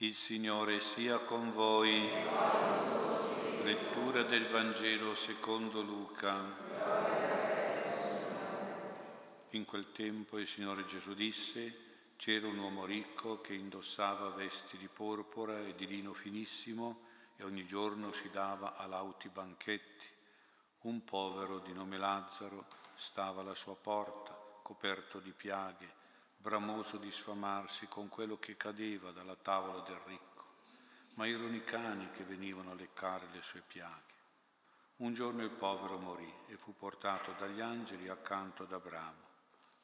Il Signore sia con voi. Lettura del Vangelo secondo Luca. In quel tempo il Signore Gesù disse, c'era un uomo ricco che indossava vesti di porpora e di lino finissimo e ogni giorno si dava a lauti banchetti. Un povero di nome Lazzaro stava alla sua porta, coperto di piaghe bramoso di sfamarsi con quello che cadeva dalla tavola del ricco, ma erano i cani che venivano a leccare le sue piaghe. Un giorno il povero morì e fu portato dagli angeli accanto ad Abramo.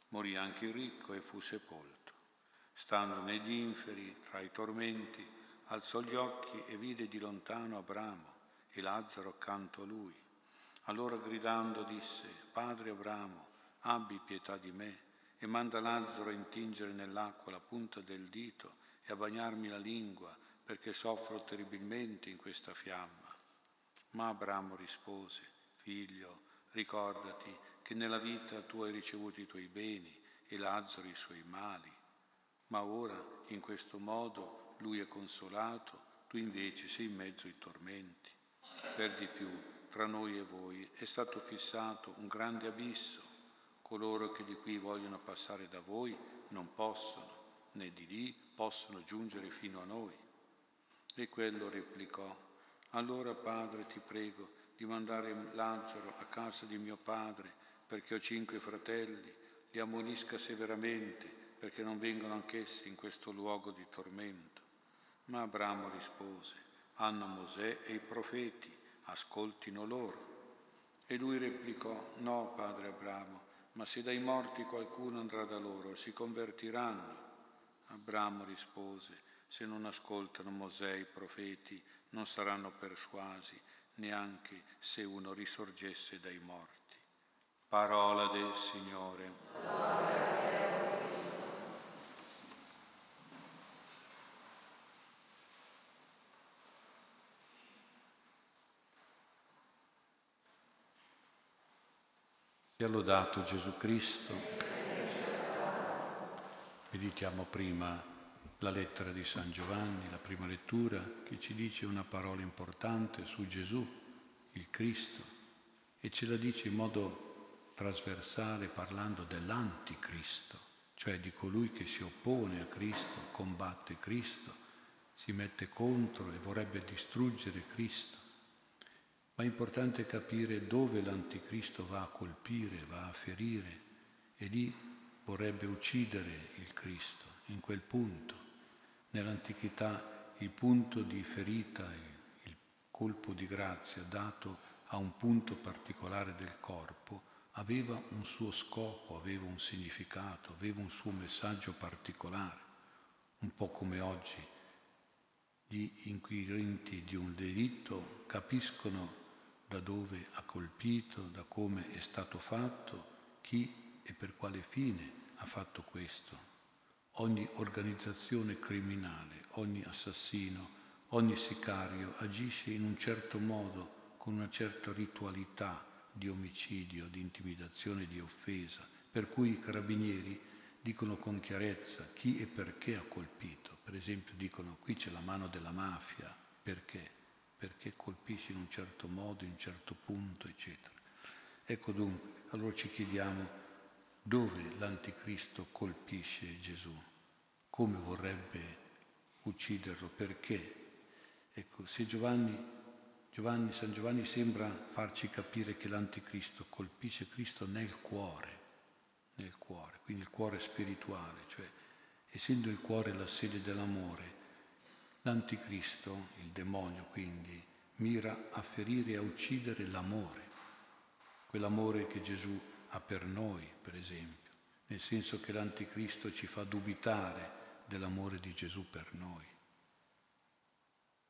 Morì anche il ricco e fu sepolto. Stando negli inferi, tra i tormenti, alzò gli occhi e vide di lontano Abramo e Lazzaro accanto a lui. Allora gridando disse, Padre Abramo, abbi pietà di me e manda Lazzaro a intingere nell'acqua la punta del dito e a bagnarmi la lingua perché soffro terribilmente in questa fiamma. Ma Abramo rispose, figlio, ricordati che nella vita tu hai ricevuto i tuoi beni e Lazzaro i suoi mali, ma ora in questo modo lui è consolato, tu invece sei in mezzo ai tormenti. Per di più, tra noi e voi è stato fissato un grande abisso Coloro che di qui vogliono passare da voi non possono, né di lì possono giungere fino a noi. E quello replicò, allora Padre ti prego di mandare Lazzaro a casa di mio padre, perché ho cinque fratelli, li ammonisca severamente, perché non vengano anch'essi in questo luogo di tormento. Ma Abramo rispose, hanno Mosè e i profeti, ascoltino loro. E lui replicò, no, padre Abramo, ma se dai morti qualcuno andrà da loro, si convertiranno. Abramo rispose, se non ascoltano Mosè i profeti, non saranno persuasi, neanche se uno risorgesse dai morti. Parola del Signore. Sia lodato Gesù Cristo. Meditiamo prima la lettera di San Giovanni, la prima lettura, che ci dice una parola importante su Gesù, il Cristo, e ce la dice in modo trasversale parlando dell'anticristo, cioè di colui che si oppone a Cristo, combatte Cristo, si mette contro e vorrebbe distruggere Cristo ma è importante capire dove l'anticristo va a colpire, va a ferire e lì vorrebbe uccidere il Cristo, in quel punto. Nell'antichità il punto di ferita, il colpo di grazia dato a un punto particolare del corpo, aveva un suo scopo, aveva un significato, aveva un suo messaggio particolare, un po' come oggi gli inquirenti di un delitto capiscono da dove ha colpito, da come è stato fatto, chi e per quale fine ha fatto questo. Ogni organizzazione criminale, ogni assassino, ogni sicario agisce in un certo modo, con una certa ritualità di omicidio, di intimidazione, di offesa, per cui i carabinieri dicono con chiarezza chi e perché ha colpito. Per esempio dicono qui c'è la mano della mafia, perché? Perché colpisci in un certo modo, in un certo punto, eccetera. Ecco dunque, allora ci chiediamo dove l'anticristo colpisce Gesù, come vorrebbe ucciderlo, perché. Ecco, se Giovanni, Giovanni, San Giovanni sembra farci capire che l'anticristo colpisce Cristo nel cuore, nel cuore, quindi il cuore spirituale, cioè essendo il cuore la sede dell'amore, L'anticristo, il demonio quindi, mira a ferire e a uccidere l'amore, quell'amore che Gesù ha per noi, per esempio, nel senso che l'anticristo ci fa dubitare dell'amore di Gesù per noi,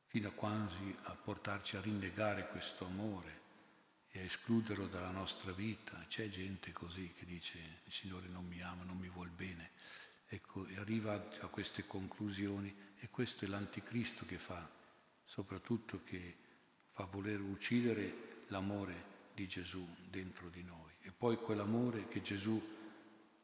fino a quasi a portarci a rinnegare questo amore e a escluderlo dalla nostra vita. C'è gente così che dice il Signore non mi ama, non mi vuol bene. Ecco, arriva a queste conclusioni e questo è l'anticristo che fa, soprattutto che fa voler uccidere l'amore di Gesù dentro di noi. E poi quell'amore che Gesù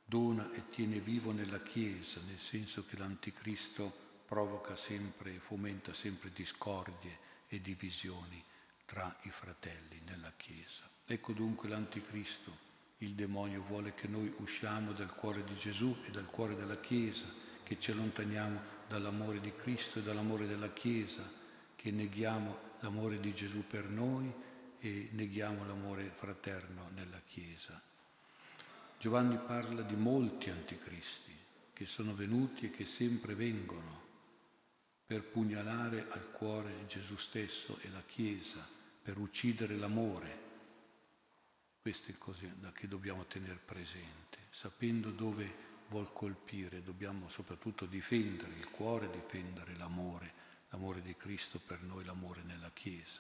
dona e tiene vivo nella Chiesa, nel senso che l'anticristo provoca sempre, fomenta sempre discordie e divisioni tra i fratelli nella Chiesa. Ecco dunque l'Anticristo. Il demonio vuole che noi usciamo dal cuore di Gesù e dal cuore della Chiesa, che ci allontaniamo dall'amore di Cristo e dall'amore della Chiesa, che neghiamo l'amore di Gesù per noi e neghiamo l'amore fraterno nella Chiesa. Giovanni parla di molti anticristi che sono venuti e che sempre vengono per pugnalare al cuore Gesù stesso e la Chiesa, per uccidere l'amore. Questo è così che dobbiamo tenere presente, sapendo dove vuol colpire, dobbiamo soprattutto difendere il cuore, difendere l'amore, l'amore di Cristo per noi, l'amore nella Chiesa.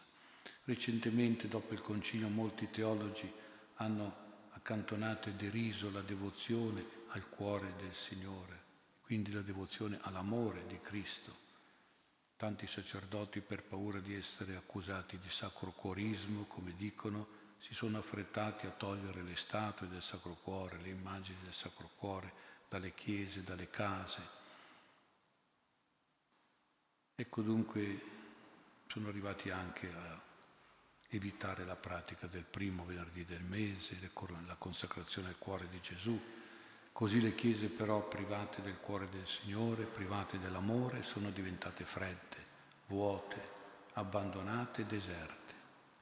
Recentemente, dopo il concilio, molti teologi hanno accantonato e deriso la devozione al cuore del Signore, quindi la devozione all'amore di Cristo Tanti sacerdoti, per paura di essere accusati di sacrocuorismo, come dicono, si sono affrettati a togliere le statue del Sacro Cuore, le immagini del Sacro Cuore dalle chiese, dalle case. Ecco dunque, sono arrivati anche a evitare la pratica del primo venerdì del mese, la consacrazione al cuore di Gesù, Così le chiese però private del cuore del Signore, private dell'amore, sono diventate fredde, vuote, abbandonate e deserte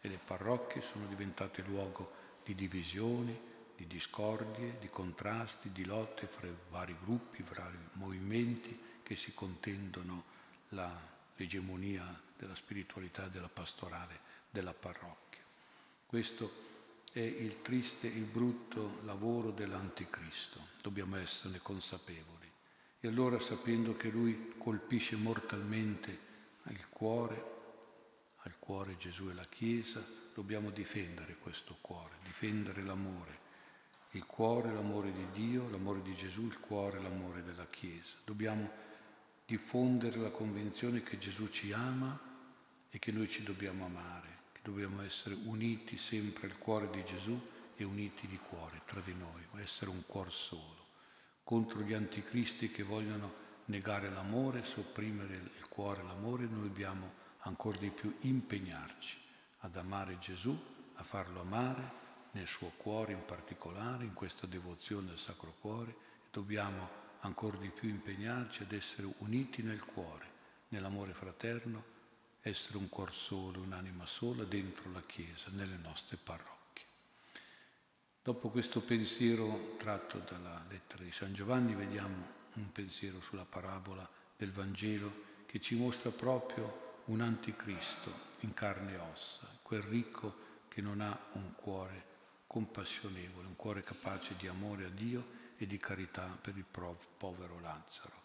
e le parrocchie sono diventate luogo di divisioni, di discordie, di contrasti, di lotte fra vari gruppi, vari movimenti che si contendono l'egemonia della spiritualità e della pastorale della parrocchia. Questo è il triste, il brutto lavoro dell'anticristo. Dobbiamo esserne consapevoli. E allora sapendo che lui colpisce mortalmente il cuore, al cuore Gesù e la Chiesa, dobbiamo difendere questo cuore, difendere l'amore. Il cuore, l'amore di Dio, l'amore di Gesù, il cuore, l'amore della Chiesa. Dobbiamo diffondere la convinzione che Gesù ci ama e che noi ci dobbiamo amare dobbiamo essere uniti sempre al cuore di Gesù e uniti di cuore tra di noi, essere un cuor solo, contro gli anticristi che vogliono negare l'amore, sopprimere il cuore, l'amore, noi dobbiamo ancora di più impegnarci ad amare Gesù, a farlo amare nel suo cuore in particolare, in questa devozione al Sacro Cuore, dobbiamo ancora di più impegnarci ad essere uniti nel cuore, nell'amore fraterno, essere un cuor solo, un'anima sola dentro la Chiesa, nelle nostre parrocchie. Dopo questo pensiero tratto dalla lettera di San Giovanni, vediamo un pensiero sulla parabola del Vangelo che ci mostra proprio un anticristo in carne e ossa, quel ricco che non ha un cuore compassionevole, un cuore capace di amore a Dio e di carità per il povero Lazzaro.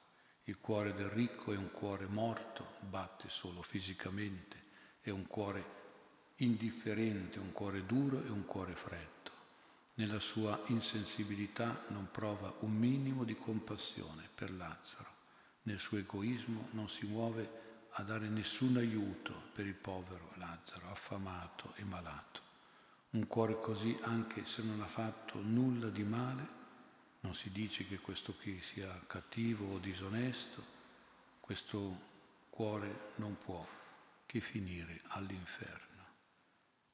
Il cuore del ricco è un cuore morto, batte solo fisicamente, è un cuore indifferente, un cuore duro e un cuore freddo. Nella sua insensibilità non prova un minimo di compassione per Lazzaro. Nel suo egoismo non si muove a dare nessun aiuto per il povero Lazzaro, affamato e malato. Un cuore così, anche se non ha fatto nulla di male, non si dice che questo qui sia cattivo o disonesto, questo cuore non può che finire all'inferno,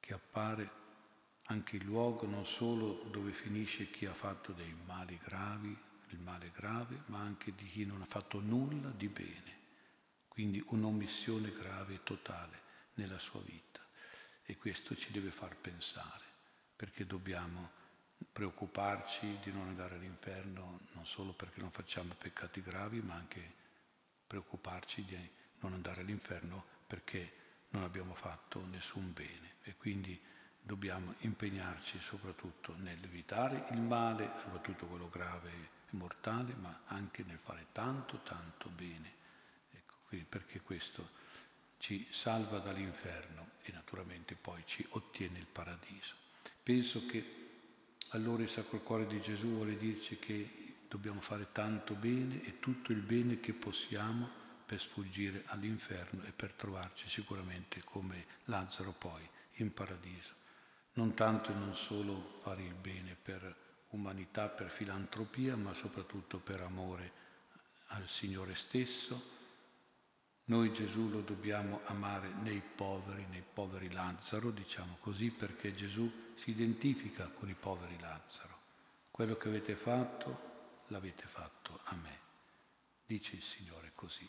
che appare anche il luogo non solo dove finisce chi ha fatto dei mali gravi, il male grave, ma anche di chi non ha fatto nulla di bene, quindi un'omissione grave e totale nella sua vita. E questo ci deve far pensare, perché dobbiamo preoccuparci di non andare all'inferno non solo perché non facciamo peccati gravi, ma anche preoccuparci di non andare all'inferno perché non abbiamo fatto nessun bene e quindi dobbiamo impegnarci soprattutto nell'evitare il male, soprattutto quello grave e mortale, ma anche nel fare tanto, tanto bene, ecco, perché questo ci salva dall'inferno e naturalmente poi ci ottiene il paradiso. Penso che allora il Sacro Cuore di Gesù vuole dirci che dobbiamo fare tanto bene e tutto il bene che possiamo per sfuggire all'inferno e per trovarci sicuramente come Lazzaro poi in paradiso. Non tanto e non solo fare il bene per umanità, per filantropia, ma soprattutto per amore al Signore stesso, Noi Gesù lo dobbiamo amare nei poveri, nei poveri Lazzaro, diciamo così, perché Gesù si identifica con i poveri Lazzaro. Quello che avete fatto, l'avete fatto a me. Dice il Signore così.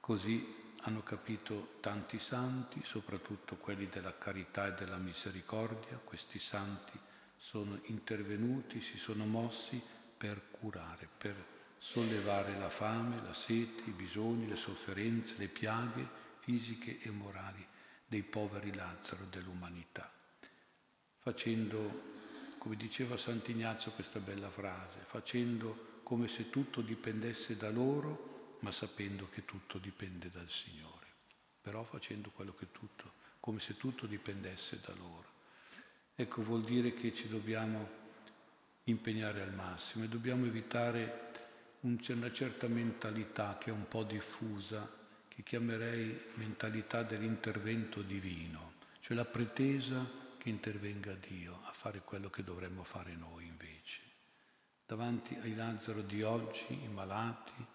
Così hanno capito tanti santi, soprattutto quelli della carità e della misericordia. Questi santi sono intervenuti, si sono mossi per curare, per sollevare la fame, la sete, i bisogni, le sofferenze, le piaghe fisiche e morali dei poveri Lazzaro dell'umanità, facendo, come diceva Sant'Ignazio questa bella frase, facendo come se tutto dipendesse da loro, ma sapendo che tutto dipende dal Signore, però facendo quello che tutto, come se tutto dipendesse da loro. Ecco, vuol dire che ci dobbiamo impegnare al massimo e dobbiamo evitare una certa mentalità che è un po' diffusa, che chiamerei mentalità dell'intervento divino, cioè la pretesa che intervenga Dio a fare quello che dovremmo fare noi invece. Davanti ai Lazzaro di oggi, i malati,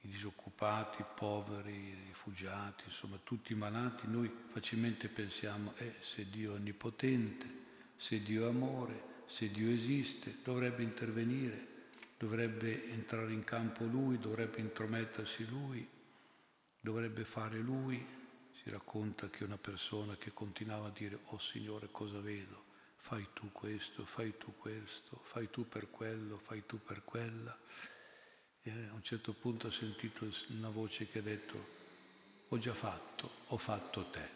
i disoccupati, i poveri, i rifugiati, insomma tutti i malati, noi facilmente pensiamo, eh, se Dio è onnipotente, se Dio è amore, se Dio esiste, dovrebbe intervenire dovrebbe entrare in campo lui, dovrebbe intromettersi lui, dovrebbe fare lui. Si racconta che una persona che continuava a dire, oh Signore cosa vedo? Fai tu questo, fai tu questo, fai tu per quello, fai tu per quella. E a un certo punto ha sentito una voce che ha detto, ho già fatto, ho fatto te.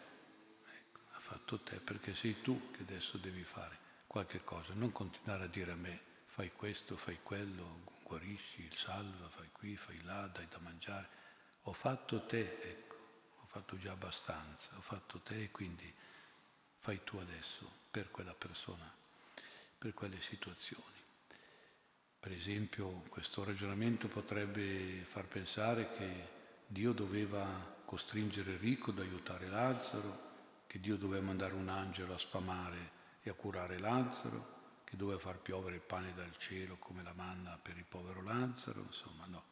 Ecco, ha fatto te perché sei tu che adesso devi fare qualche cosa, non continuare a dire a me fai questo, fai quello, guarisci, salva, fai qui, fai là, dai da mangiare. Ho fatto te, ecco, ho fatto già abbastanza, ho fatto te quindi fai tu adesso per quella persona, per quelle situazioni. Per esempio, questo ragionamento potrebbe far pensare che Dio doveva costringere Enrico ad aiutare Lazzaro, che Dio doveva mandare un angelo a sfamare e a curare Lazzaro, che doveva far piovere il pane dal cielo come la manna per il povero Lazzaro, insomma no.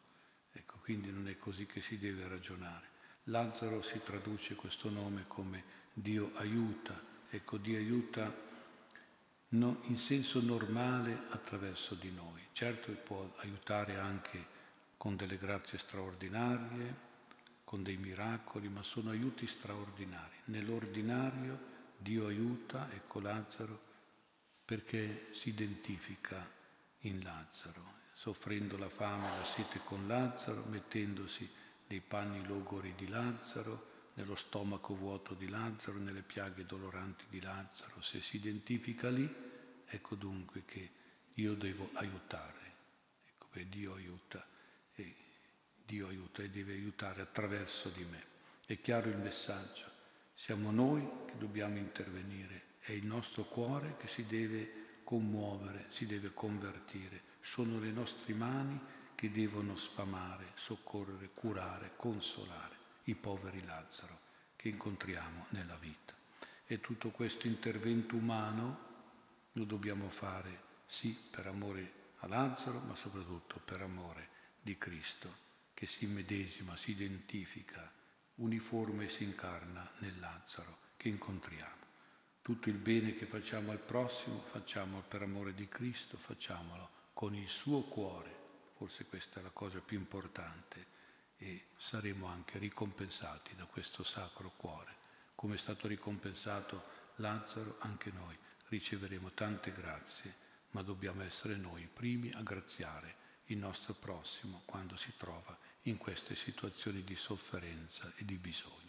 Ecco, quindi non è così che si deve ragionare. Lazzaro si traduce questo nome come Dio aiuta, ecco Dio aiuta no, in senso normale attraverso di noi. Certo può aiutare anche con delle grazie straordinarie, con dei miracoli, ma sono aiuti straordinari. Nell'ordinario Dio aiuta, ecco Lazzaro, perché si identifica in Lazzaro, soffrendo la fame e la sete con Lazzaro, mettendosi nei panni logori di Lazzaro, nello stomaco vuoto di Lazzaro, nelle piaghe doloranti di Lazzaro. Se si identifica lì, ecco dunque che io devo aiutare. Ecco che Dio aiuta e Dio aiuta e deve aiutare attraverso di me. È chiaro il messaggio. Siamo noi che dobbiamo intervenire è il nostro cuore che si deve commuovere, si deve convertire. Sono le nostre mani che devono sfamare, soccorrere, curare, consolare i poveri Lazzaro che incontriamo nella vita. E tutto questo intervento umano lo dobbiamo fare sì per amore a Lazzaro, ma soprattutto per amore di Cristo, che si medesima, si identifica, uniforme e si incarna nel Lazzaro che incontriamo. Tutto il bene che facciamo al prossimo facciamolo per amore di Cristo, facciamolo con il suo cuore, forse questa è la cosa più importante, e saremo anche ricompensati da questo sacro cuore. Come è stato ricompensato Lazzaro, anche noi riceveremo tante grazie, ma dobbiamo essere noi i primi a graziare il nostro prossimo quando si trova in queste situazioni di sofferenza e di bisogno.